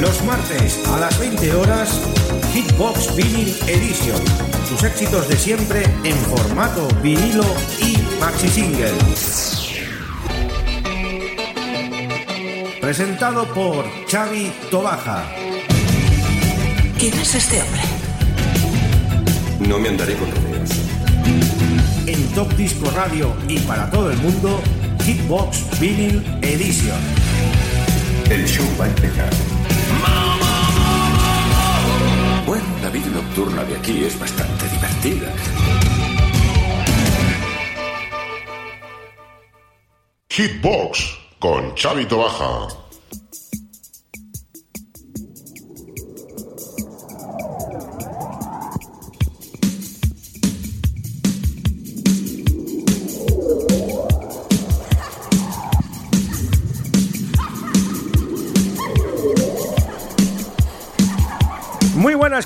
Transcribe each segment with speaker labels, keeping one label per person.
Speaker 1: Los martes a las 20 horas, Hitbox Vinyl Edition. Sus éxitos de siempre en formato vinilo y maxi single. Presentado por Xavi Tobaja.
Speaker 2: ¿Quién es este hombre?
Speaker 3: No me andaré con rodeos.
Speaker 1: En Top Disco Radio y para todo el mundo, Hitbox Vinyl Edition.
Speaker 3: El show va a empezar.
Speaker 4: Bueno, la vida nocturna de aquí es bastante divertida.
Speaker 5: Hitbox con Chavito Baja.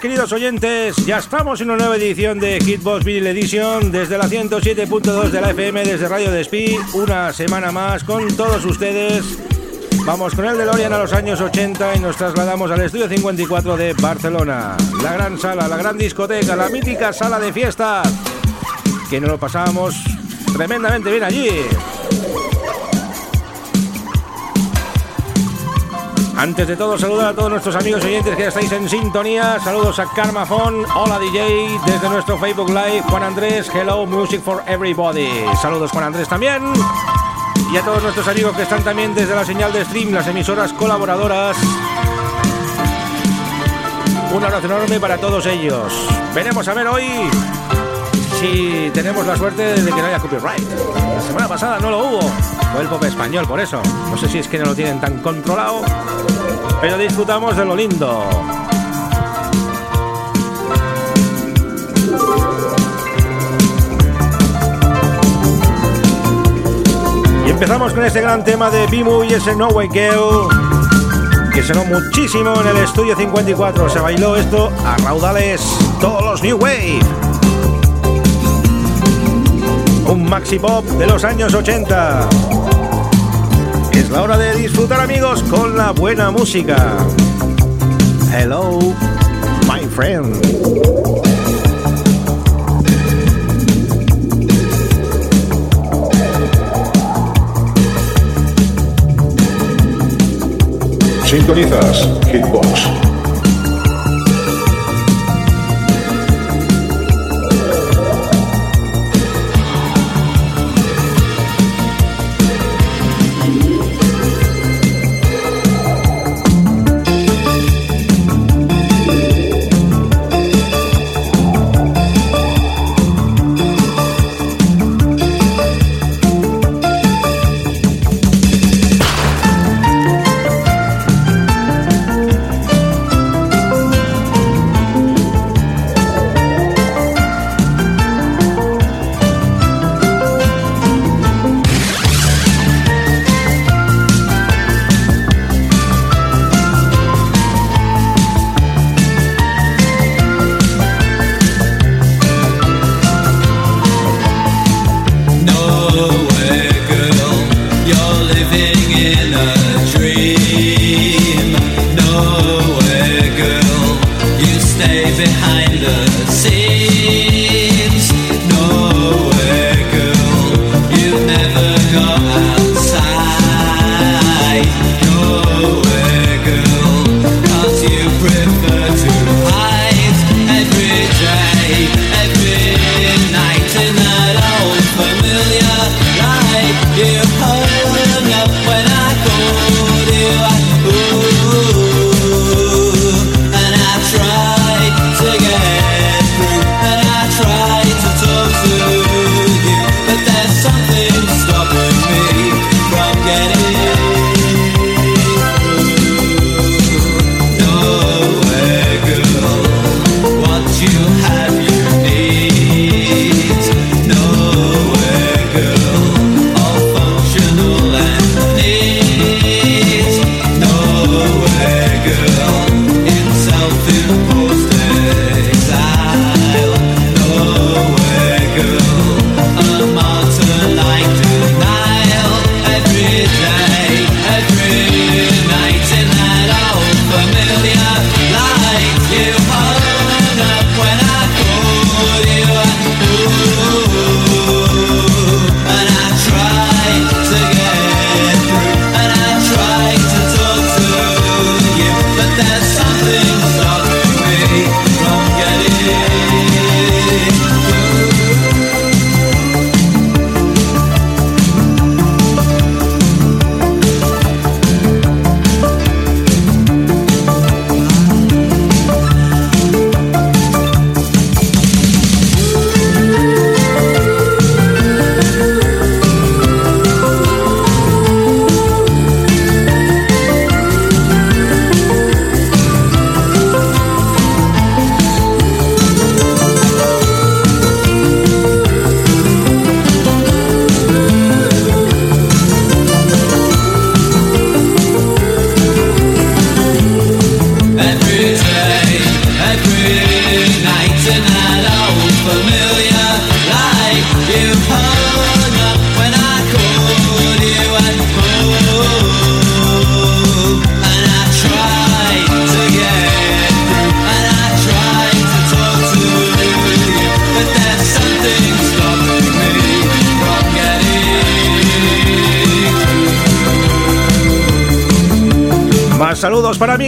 Speaker 1: Queridos oyentes, ya estamos en una nueva edición de Hitbox Vinyl Edition desde la 107.2 de la FM desde Radio Despí, una semana más con todos ustedes. Vamos con el DeLorean a los años 80 y nos trasladamos al estudio 54 de Barcelona. La gran sala, la gran discoteca, la mítica sala de fiestas. Que nos lo pasamos tremendamente bien allí. Antes de todo, saludar a todos nuestros amigos oyentes que ya estáis en sintonía. Saludos a Carmafón, hola DJ, desde nuestro Facebook Live. Juan Andrés, hello, music for everybody. Saludos Juan Andrés también. Y a todos nuestros amigos que están también desde la señal de stream, las emisoras colaboradoras. Un abrazo enorme para todos ellos. Veremos a ver hoy si tenemos la suerte de que no haya copyright. La semana pasada no lo hubo. Fue el pop español, por eso. No sé si es que no lo tienen tan controlado, pero disfrutamos de lo lindo. Y empezamos con este gran tema de Bimu y ese No Way Girl que sonó muchísimo en el estudio 54. Se bailó esto a raudales todos los New Wave. Un maxi pop de los años 80. Es la hora de disfrutar amigos con la buena música. Hello, my friend.
Speaker 5: Sintonizas Hitbox.
Speaker 6: behind the sea.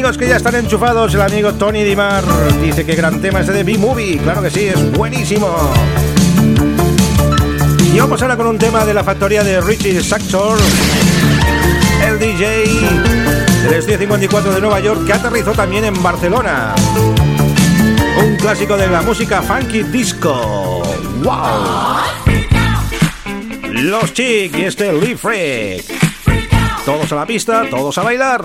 Speaker 6: Amigos que ya están enchufados. El amigo Tony Dimar dice que gran tema este de B-Movie. Claro que sí, es buenísimo. Y vamos ahora con un tema de la factoría de Richie Saxor, el DJ del Estudio 54 de Nueva York, que aterrizó también en Barcelona. Un clásico de la música funky disco. ¡Wow! Los Chic y este Lee Freak. Todos a la pista, todos a bailar.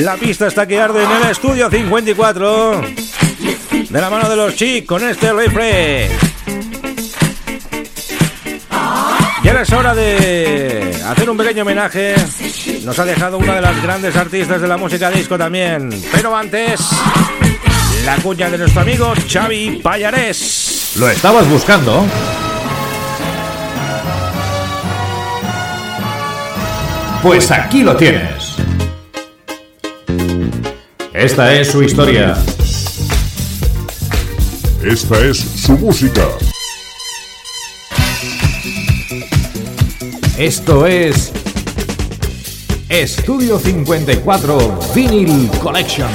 Speaker 6: La pista está que arde en el estudio 54. De la mano de los chicos con este refresh.
Speaker 1: Y ahora es hora de hacer un pequeño homenaje. Nos ha dejado una de las grandes artistas de la música disco también. Pero antes, la cuña de nuestro amigo Xavi Payarés.
Speaker 7: ¿Lo estabas buscando? Pues aquí lo tienes. Esta es su historia.
Speaker 5: Esta es su música.
Speaker 7: Esto es Estudio 54 Vinyl Collection.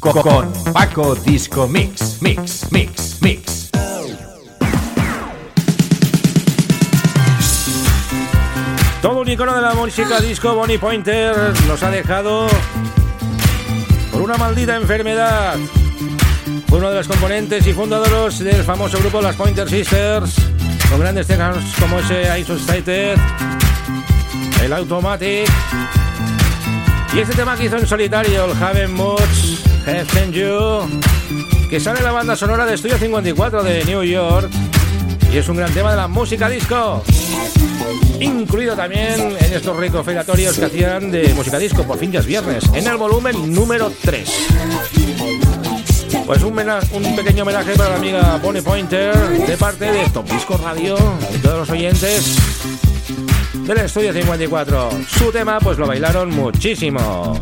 Speaker 7: Co- Con Paco Disco Mix, Mix, Mix, Mix.
Speaker 1: Todo un icono de la música disco, Bonnie Pointer, nos ha dejado por una maldita enfermedad. Fue uno de los componentes y fundadores del famoso grupo Las Pointer Sisters, con grandes temas como ese Isolated, el Automatic, y este tema que hizo en solitario, el Haven Moods, Have Sent You, que sale en la banda sonora de Estudio 54 de New York, y es un gran tema de la música disco incluido también en estos recopilatorios que hacían de música disco por fin ya es viernes, en el volumen número 3. Pues un pequeño homenaje para la amiga Bonnie Pointer de parte de Top Disco Radio y todos los oyentes del estudio 54. Su tema pues lo bailaron muchísimo.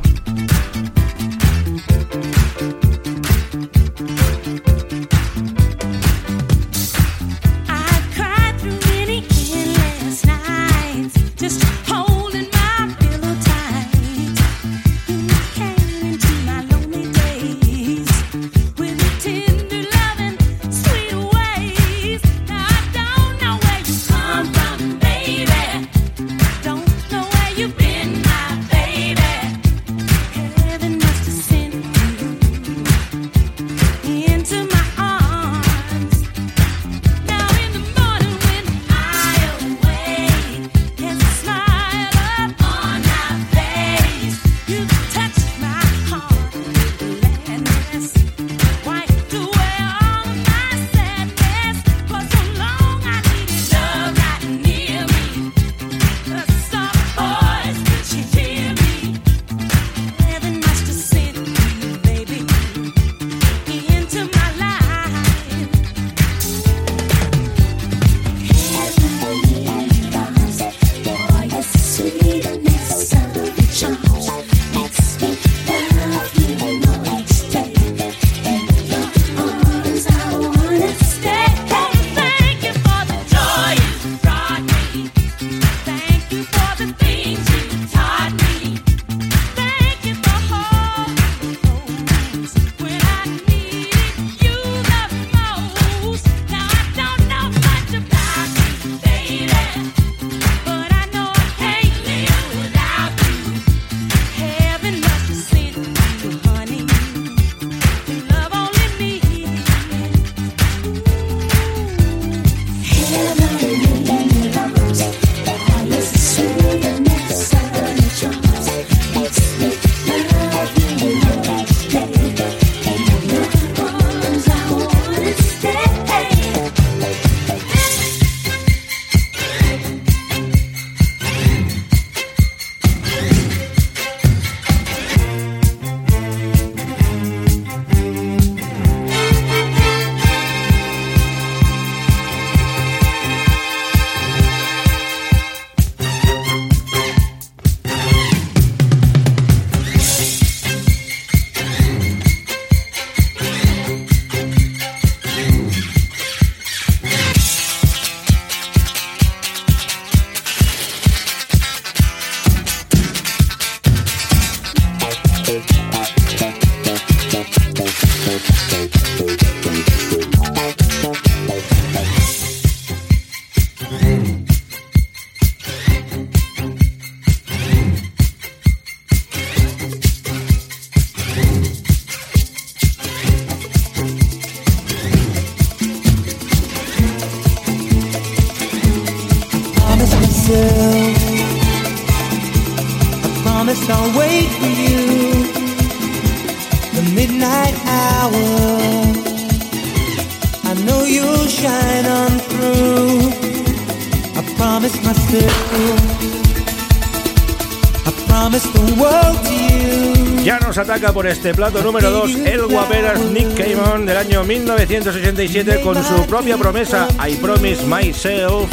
Speaker 1: Por este plato número 2 el guaperas Nick Cayman del año 1987 con su propia promesa I Promise Myself.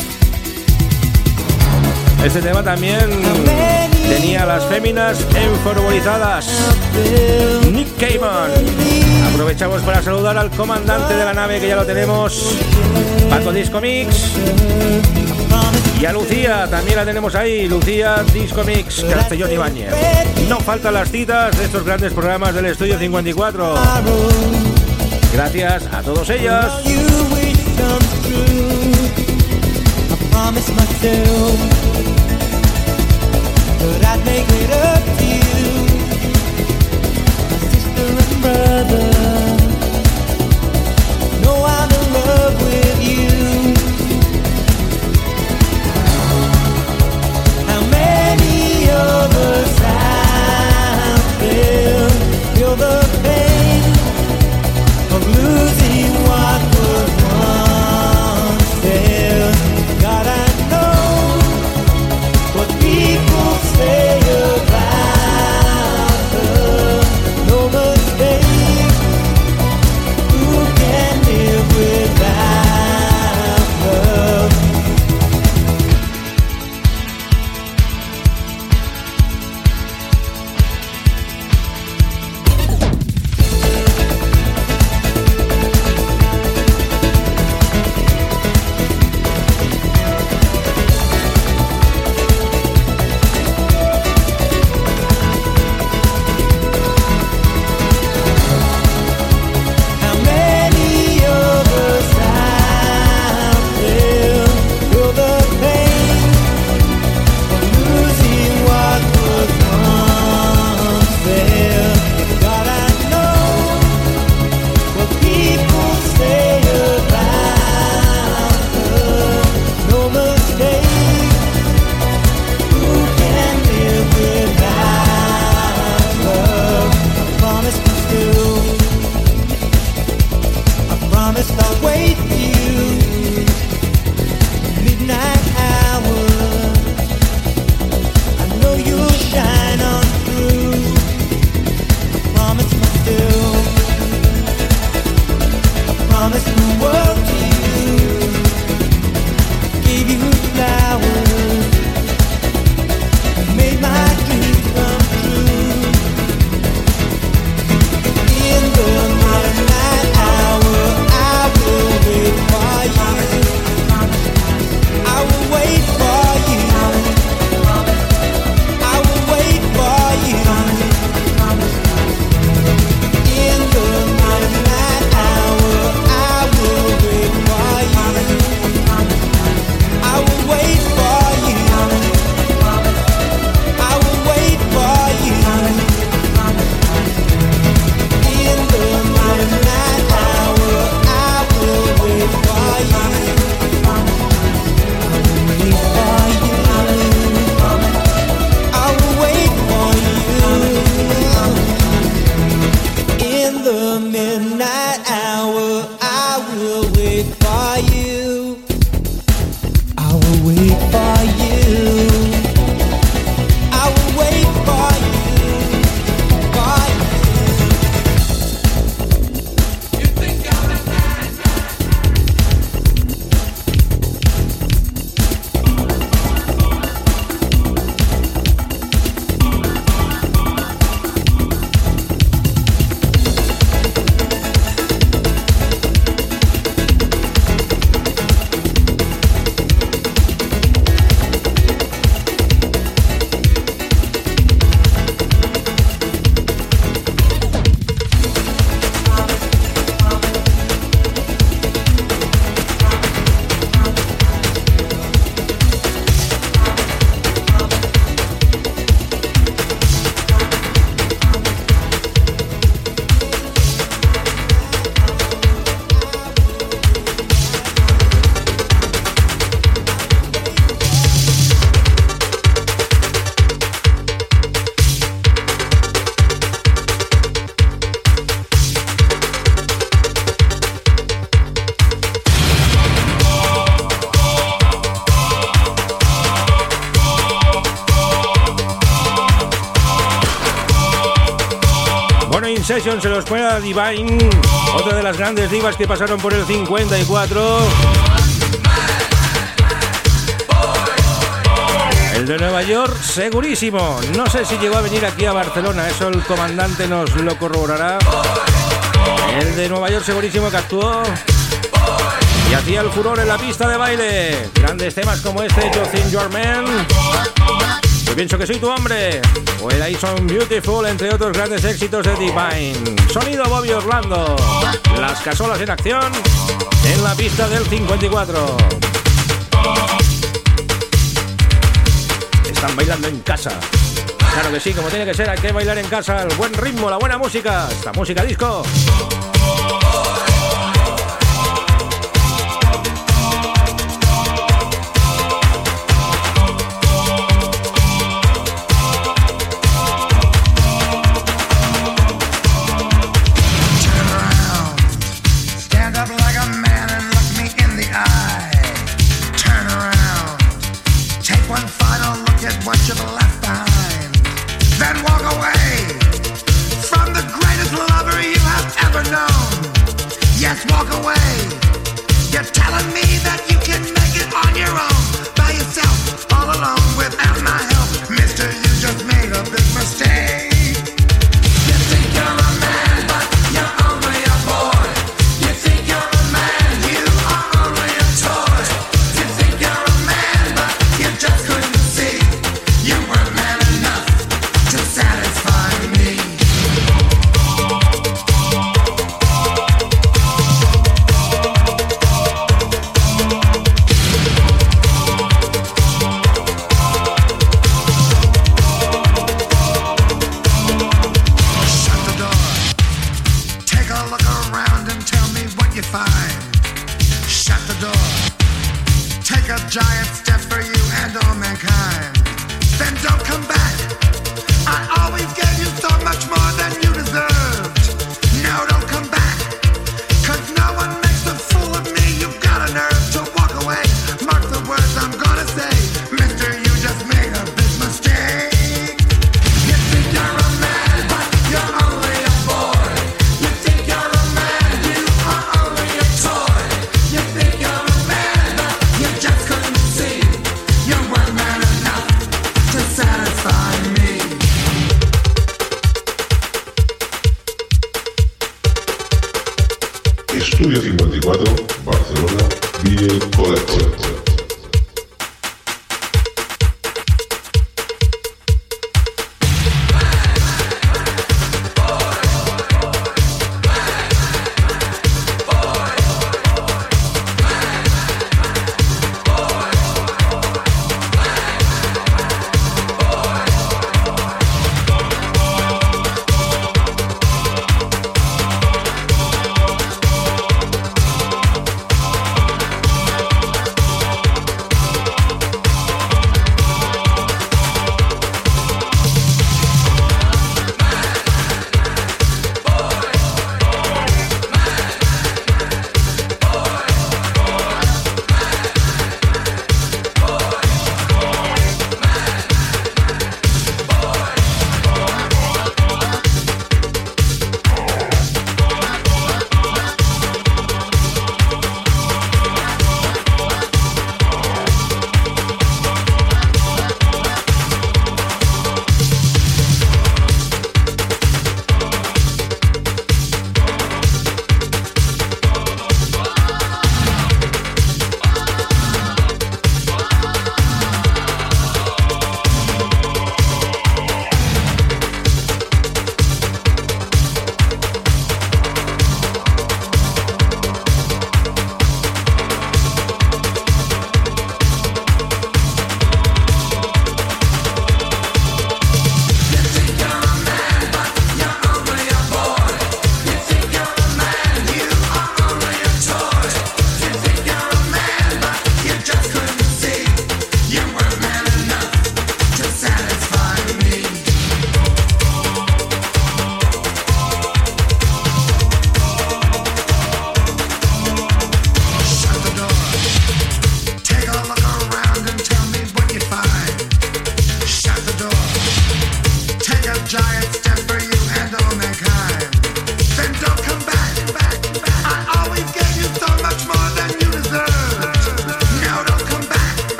Speaker 1: Este tema también tenía las féminas enforbolizadas. Nick Cayman. Aprovechamos para saludar al comandante de la nave que ya lo tenemos, Paco Disco Mix. Y a Lucía, también la tenemos ahí, Lucía Disco Mix, Castellón Ibáñez. No faltan las citas de estos grandes programas del Estudio 54. Gracias a todos ellos.
Speaker 8: You're the sound, Bill. You're the
Speaker 9: Se los pone a Divine, otra de las grandes divas que pasaron por el 54. El de Nueva York, segurísimo. No sé si llegó a venir aquí a Barcelona, eso el comandante nos lo corroborará. El de Nueva York, segurísimo que actuó y hacía el furor en la pista de baile. Grandes temas como este, Yo Think Your Man. Yo pienso que soy tu hombre. O el Son Beautiful, entre otros grandes éxitos de Divine. Sonido Bobby Orlando. Las casolas en acción en la pista del 54. Están bailando en casa. Claro que sí, como tiene que ser, hay que bailar en casa. El buen ritmo, la buena música. Esta música disco.
Speaker 10: Estudio 54, Barcelona, Video Collection.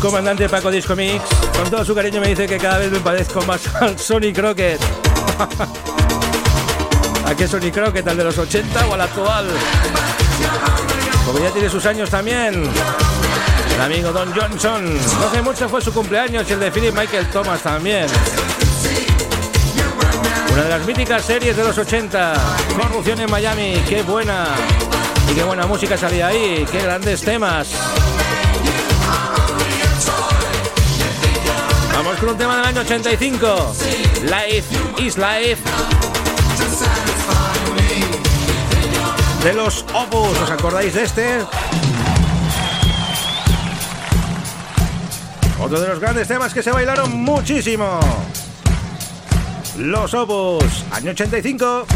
Speaker 8: Comandante Paco Disco Mix, con todo su cariño me dice que cada vez me parezco más al Sony Crockett. ¿A qué Sony Crockett? ¿Al de los 80 o al actual? Porque ya tiene sus años también. El amigo Don Johnson. No hace mucho fue su cumpleaños y el de Philip Michael Thomas también. Una de las míticas series de los 80. Corrupción en Miami. Qué buena. Y qué buena música salía ahí. Qué grandes temas. Con un tema del año 85. Life is Life. De los Opus. ¿Os acordáis de este? Otro de los grandes temas que se bailaron muchísimo. Los Opus, año 85.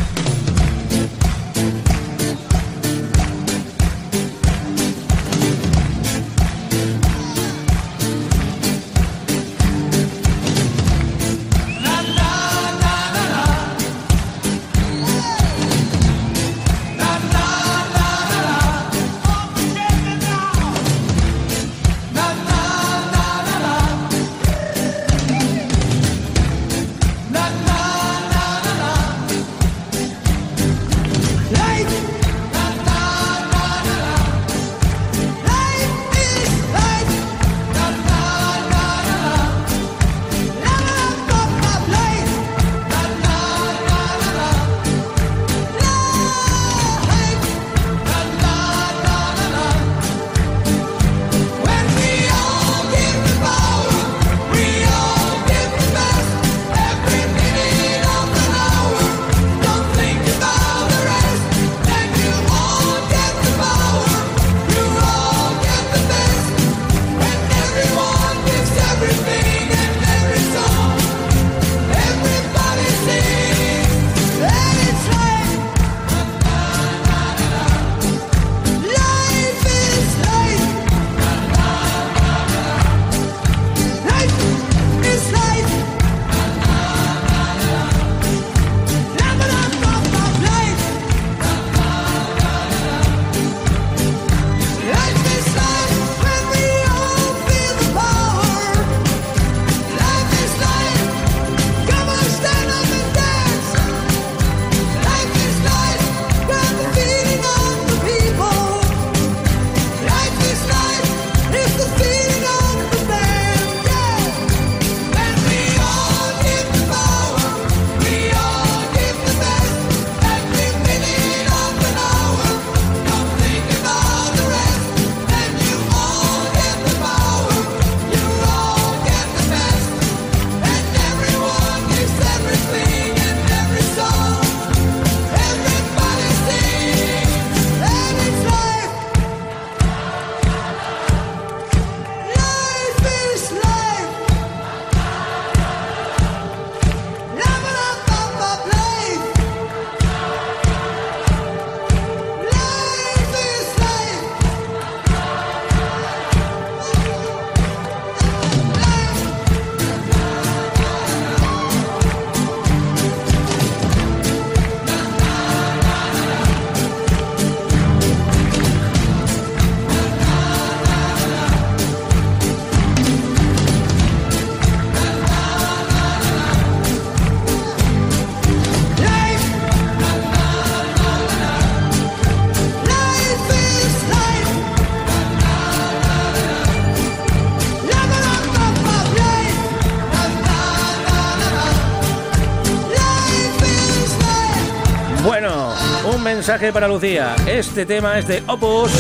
Speaker 8: Mensaje para Lucía. Este tema es de Opus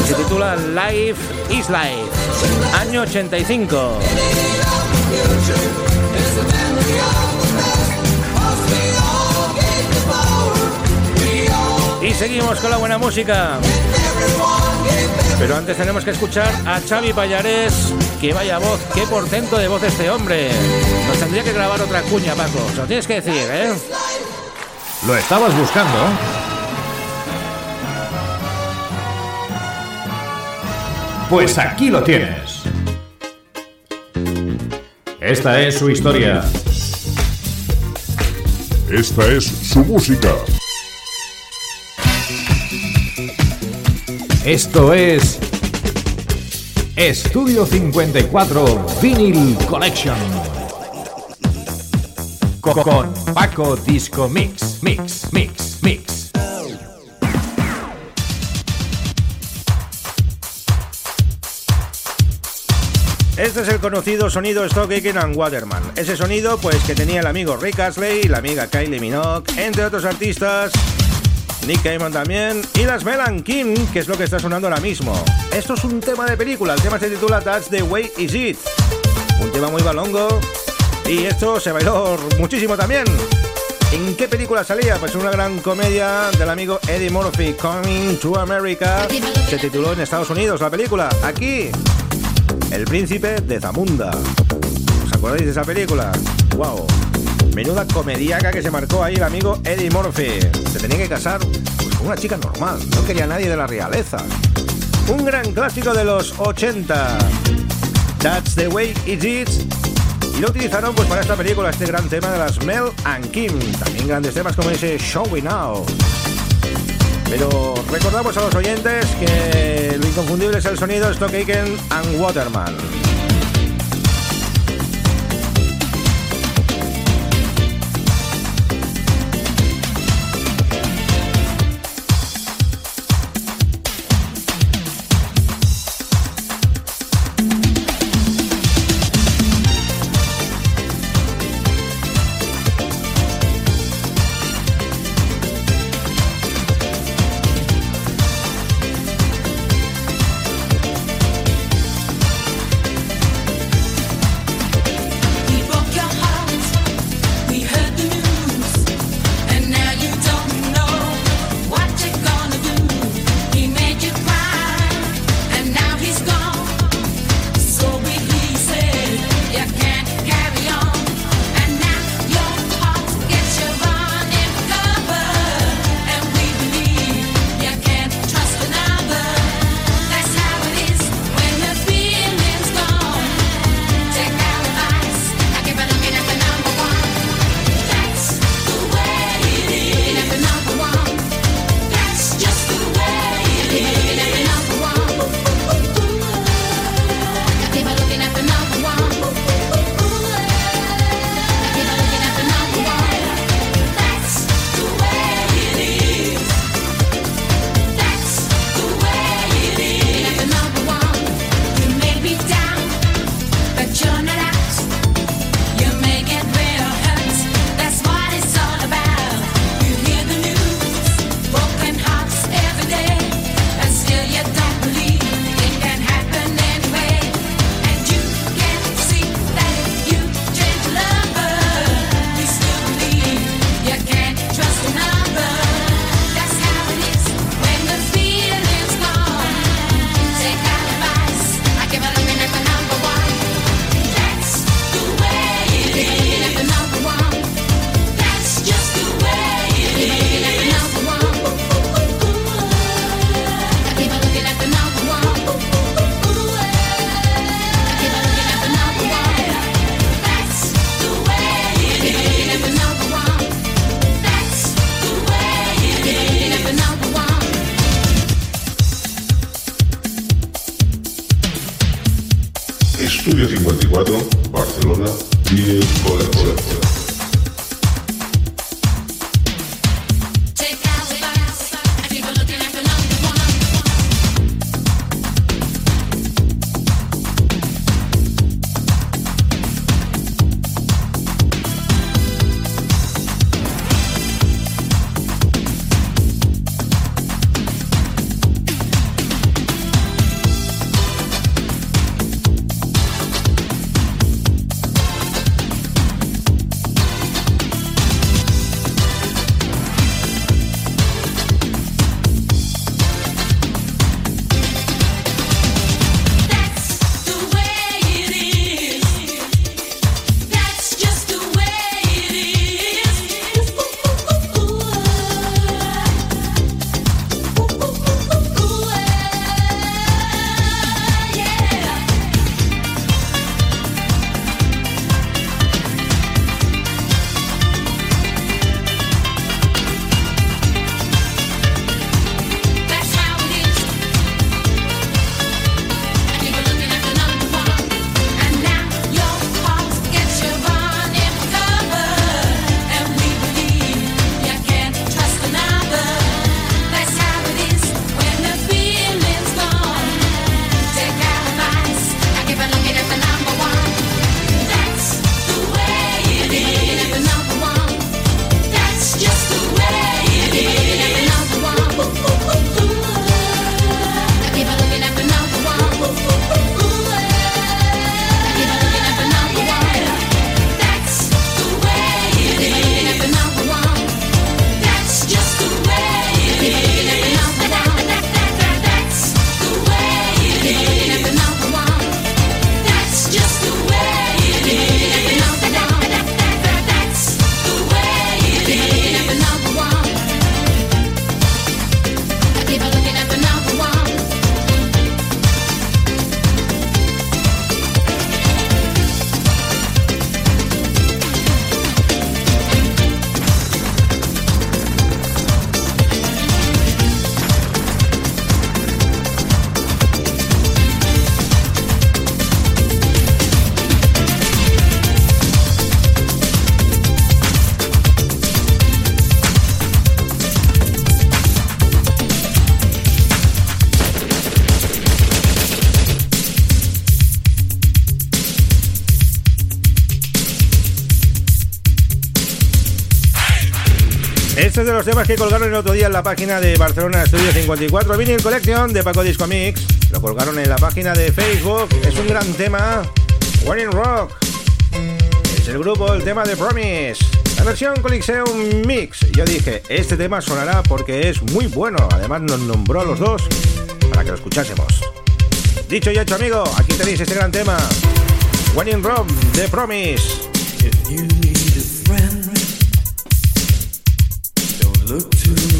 Speaker 8: y se titula Life is Life, año 85. Y seguimos con la buena música. Pero antes tenemos que escuchar a Xavi Payares. Que vaya voz, qué portento de voz este hombre. Nos tendría que grabar otra cuña, Paco. Se lo tienes que decir, ¿eh?
Speaker 7: ¿Lo estabas buscando? Pues aquí lo tienes. Esta es su historia.
Speaker 10: Esta es su música.
Speaker 7: Esto es Estudio 54 Vinyl Collection. Co- Con Paco Disco Mix, Mix, Mix, Mix.
Speaker 11: Este es el conocido sonido Stock Aitken and Waterman. Ese sonido, pues, que tenía el amigo Rick Astley, la amiga Kylie Minogue, entre otros artistas, Nick Cayman también, y las Melan King, que es lo que está sonando ahora mismo. Esto es un tema de película, el tema se titula That's the Way Is It. Un tema muy balongo, y esto se bailó muchísimo también. ¿En qué película salía? Pues una gran comedia del amigo Eddie Murphy, Coming to America. Se tituló en Estados Unidos la película. Aquí, el príncipe de Zamunda. ¿Os acordáis de esa película? ¡Wow! Menuda comediaca que se marcó ahí el amigo Eddie Murphy. Se tenía que casar pues, con una chica normal, no quería nadie de la realeza. Un gran clásico de los 80. That's the way it is. Y lo utilizaron pues para esta película, este gran tema de las Mel and Kim. También grandes temas como ese Show We. Pero recordamos a los oyentes que lo inconfundible es el sonido Stock Aitken and Waterman.
Speaker 1: de los temas que colgaron el otro día en la página de Barcelona Studio 54 Vinyl Collection de Paco Disco Mix. Lo colgaron en la página de Facebook. Es un gran tema. One in Rock. Es el grupo, el tema de Promise. La versión Coliseum Mix. Yo dije, este tema sonará porque es muy bueno. Además nos nombró a los dos para que lo escuchásemos. Dicho y hecho, amigo, aquí tenéis este gran tema. One in Rock de Promise.
Speaker 5: Look to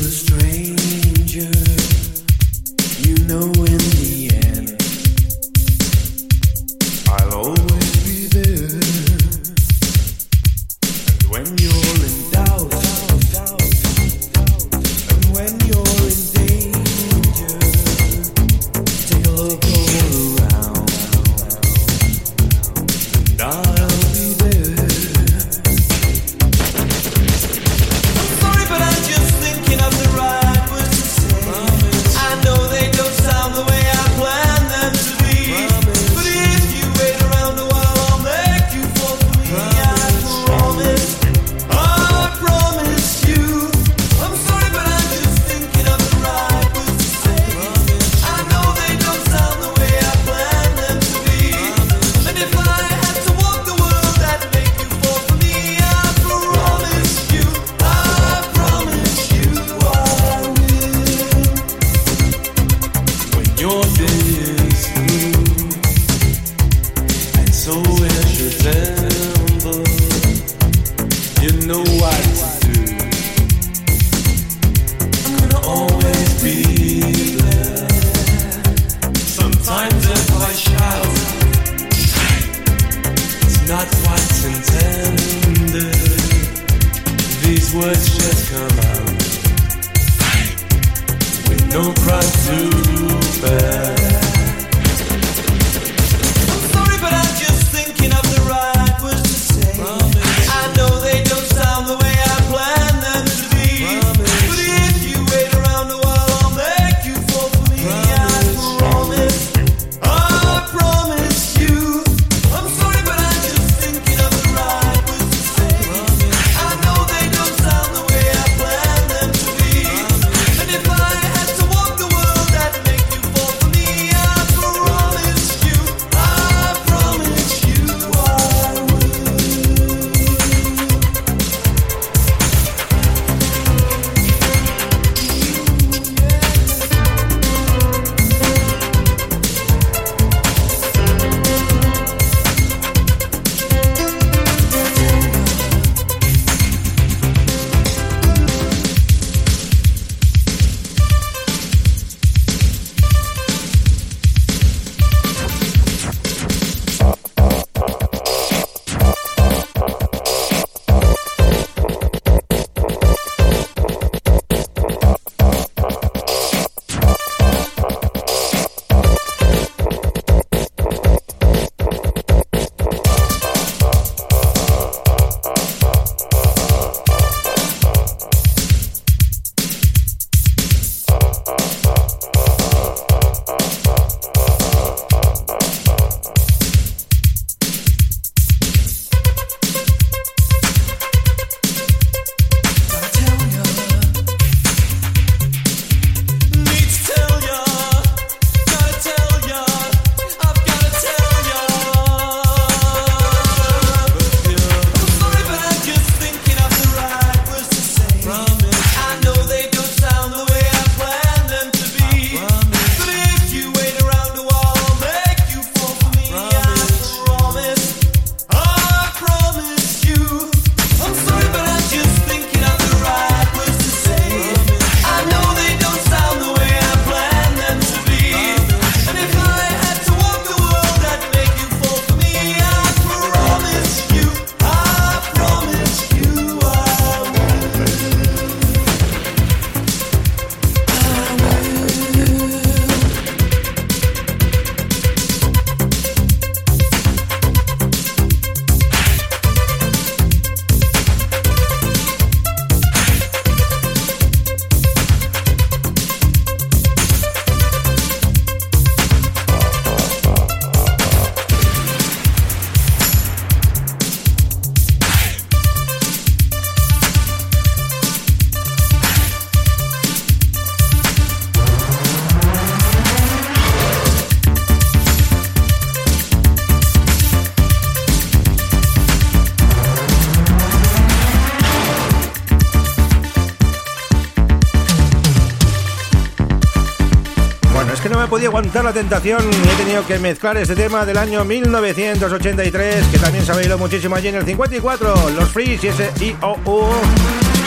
Speaker 11: aguantar la tentación he tenido que mezclar este tema del año 1983, que también se ha bailado muchísimo allí en el 54, los Freeze y ese I-O-U.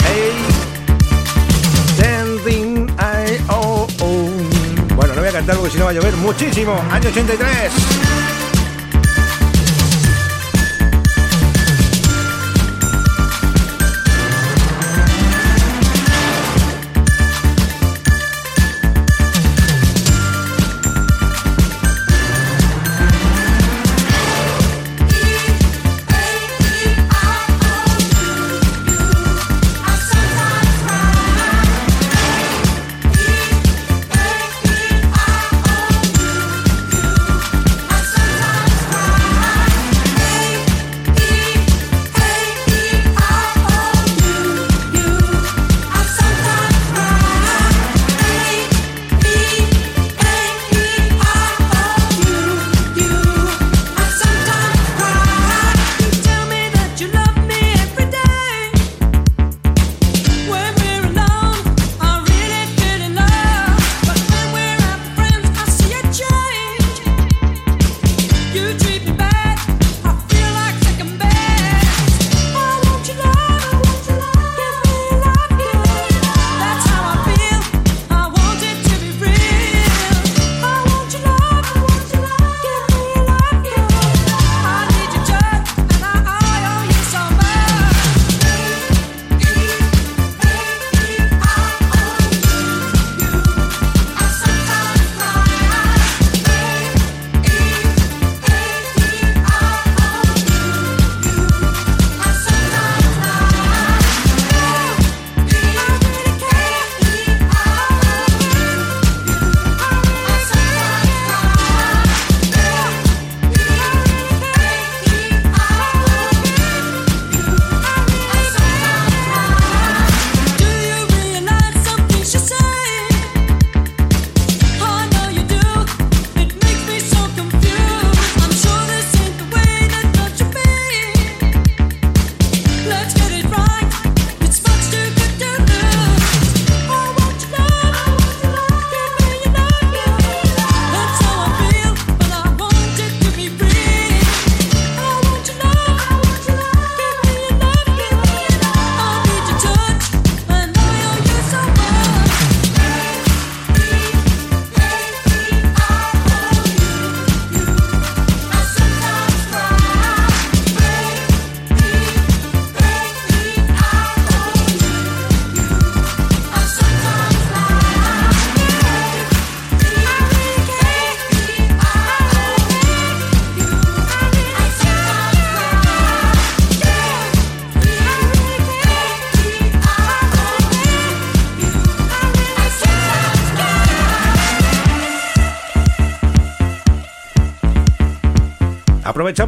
Speaker 11: Hey, I-O-U. Bueno, no voy a cantar porque si no va a llover muchísimo. Año 83.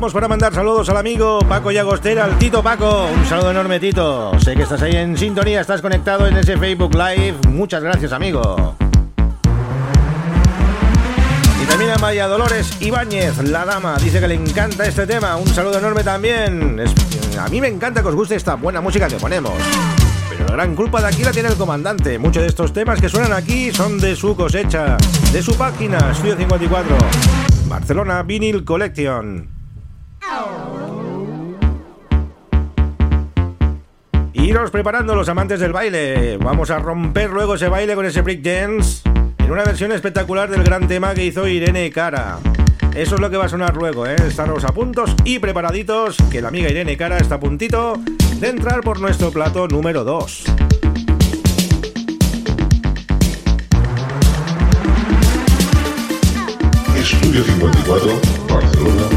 Speaker 11: Aprovechamos para mandar saludos al amigo Paco Llagostera, al Tito Paco. Un saludo enorme, Tito. Sé que estás ahí en sintonía, estás conectado en ese Facebook Live. Muchas gracias, amigo. Y también a Maya Dolores Ibáñez, la dama, dice que le encanta este tema. Un saludo enorme también. Es- a mí me encanta que os guste esta buena música que ponemos. Pero la gran culpa de aquí la tiene el comandante. Muchos de estos temas que suenan aquí son de su cosecha, de su página, Estudio 54. Barcelona Vinyl Collection. Preparando los amantes del baile. Vamos a romper luego ese baile con ese break dance en una versión espectacular del gran tema que hizo Irene Cara. Eso es lo que va a sonar luego, ¿eh? Estaros a puntos y preparaditos, que la amiga Irene Cara está a puntito de entrar por nuestro plato número 2.
Speaker 10: Estudio 54, Barcelona.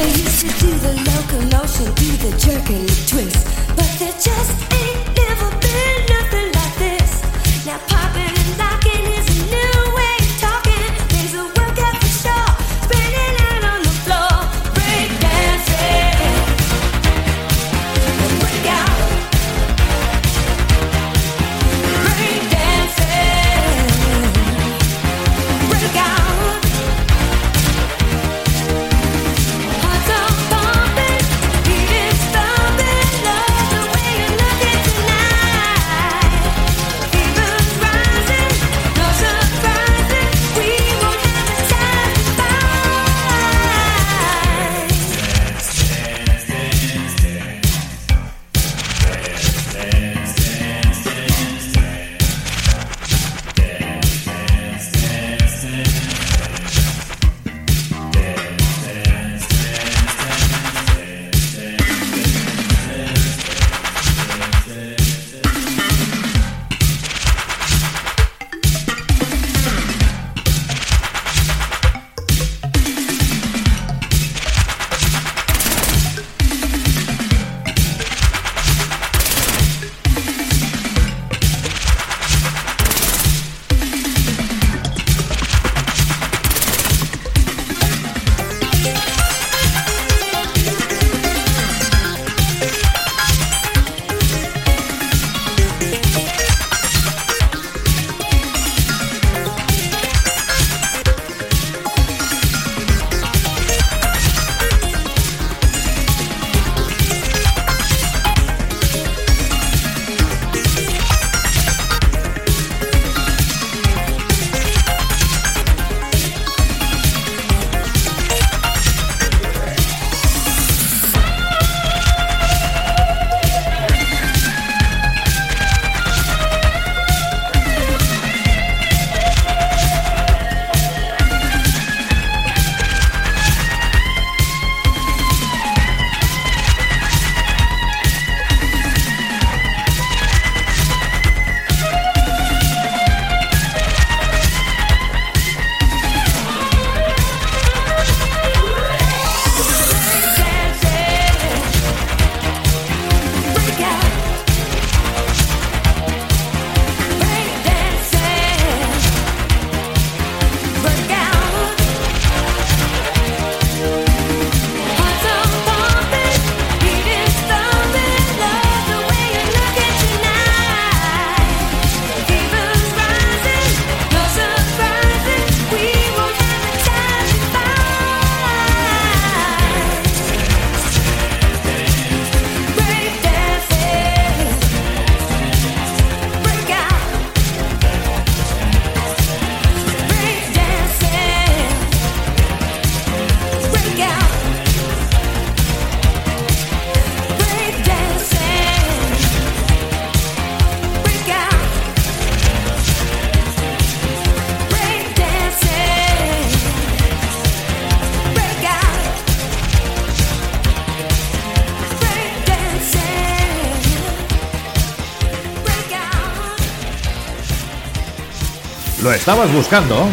Speaker 12: They used to do the locomotion, do the jerk and the twist. But there just
Speaker 7: ¿Lo estabas buscando?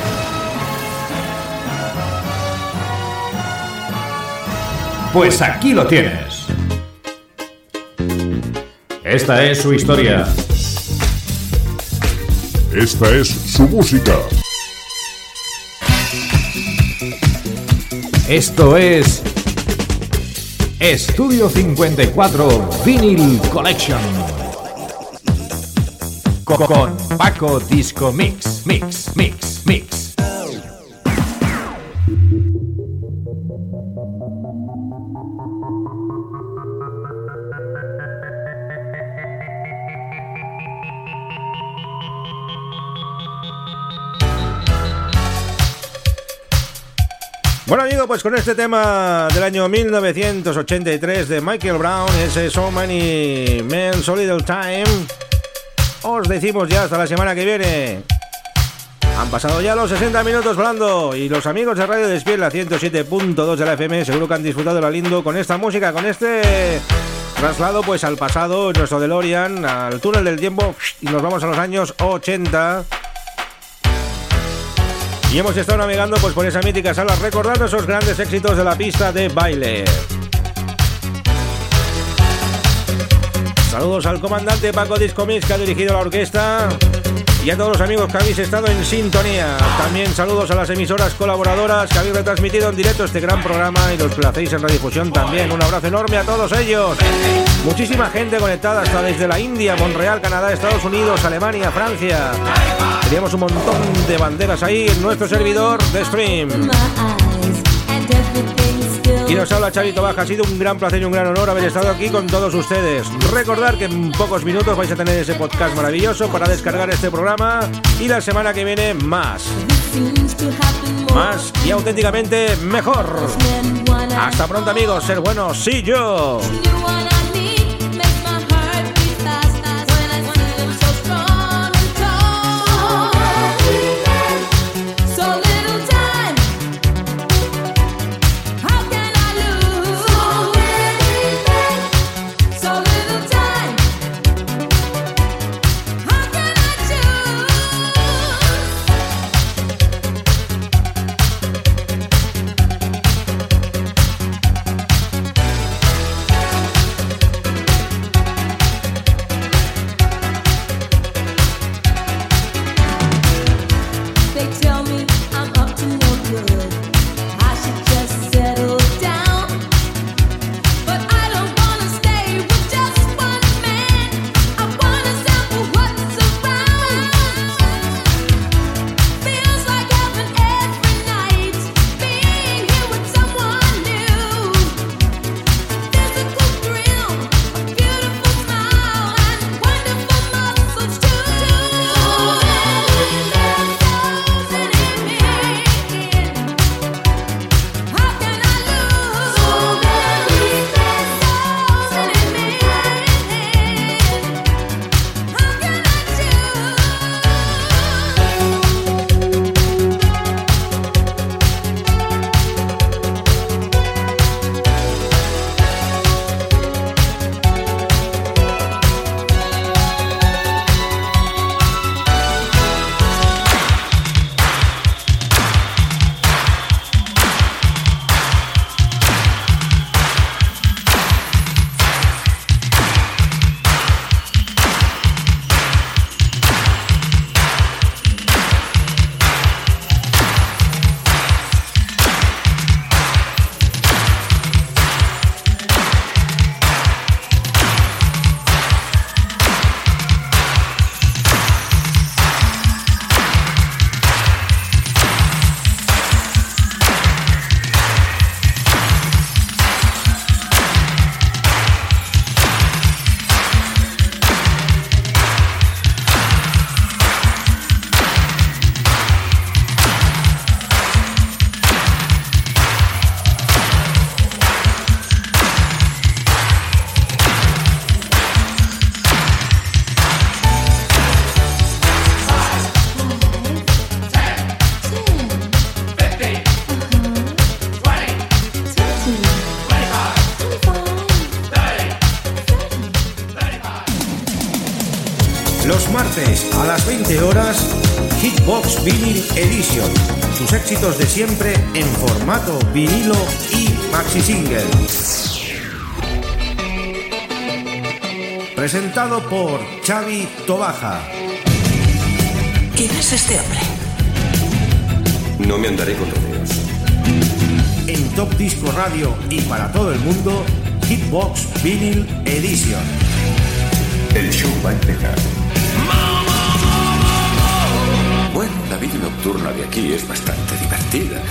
Speaker 7: Pues aquí lo tienes. Esta es su historia.
Speaker 5: Esta es su música.
Speaker 7: Esto es Estudio 54 Vinyl Collection. Co- Con Paco Disco Mix, Mix, Mix, Mix.
Speaker 1: Bueno amigos, pues con este tema del año 1983 de Michael Brown, ese So Many Men So Little Time, os decimos ya hasta la semana que viene. Han pasado ya los 60 minutos volando y los amigos de Radio Despiel, la 107.2 de la FM, seguro que han disfrutado la lindo con esta música, con este traslado pues al pasado, nuestro DeLorean, al túnel del tiempo y nos vamos a los años 80. Y hemos estado navegando pues por esa mítica sala recordando esos grandes éxitos de la pista de baile. Saludos al comandante Paco Discomix que ha dirigido la orquesta y a todos los amigos que habéis estado en sintonía. También saludos a las emisoras colaboradoras que habéis retransmitido en directo este gran programa y los que lo hacéis en redifusión también. Un abrazo enorme a todos ellos. Muchísima gente conectada hasta desde la India, Monreal, Canadá, Estados Unidos, Alemania, Francia. Teníamos un montón de banderas ahí en nuestro servidor de stream. Y nos habla Chavito Baja, ha sido un gran placer y un gran honor haber estado aquí con todos ustedes. Recordar que en pocos minutos vais a tener ese podcast maravilloso para descargar este programa y la semana que viene más. Más y auténticamente mejor. Hasta pronto amigos, ser buenos, sí yo. Siempre en formato vinilo y maxi single. Presentado por Xavi Tobaja.
Speaker 2: ¿Quién es este hombre?
Speaker 3: No me andaré con rodeos.
Speaker 1: En Top Disco Radio y para todo el mundo, Hitbox Vinyl Edition.
Speaker 3: El show va a empezar.
Speaker 4: Nocturna de aquí es bastante divertida.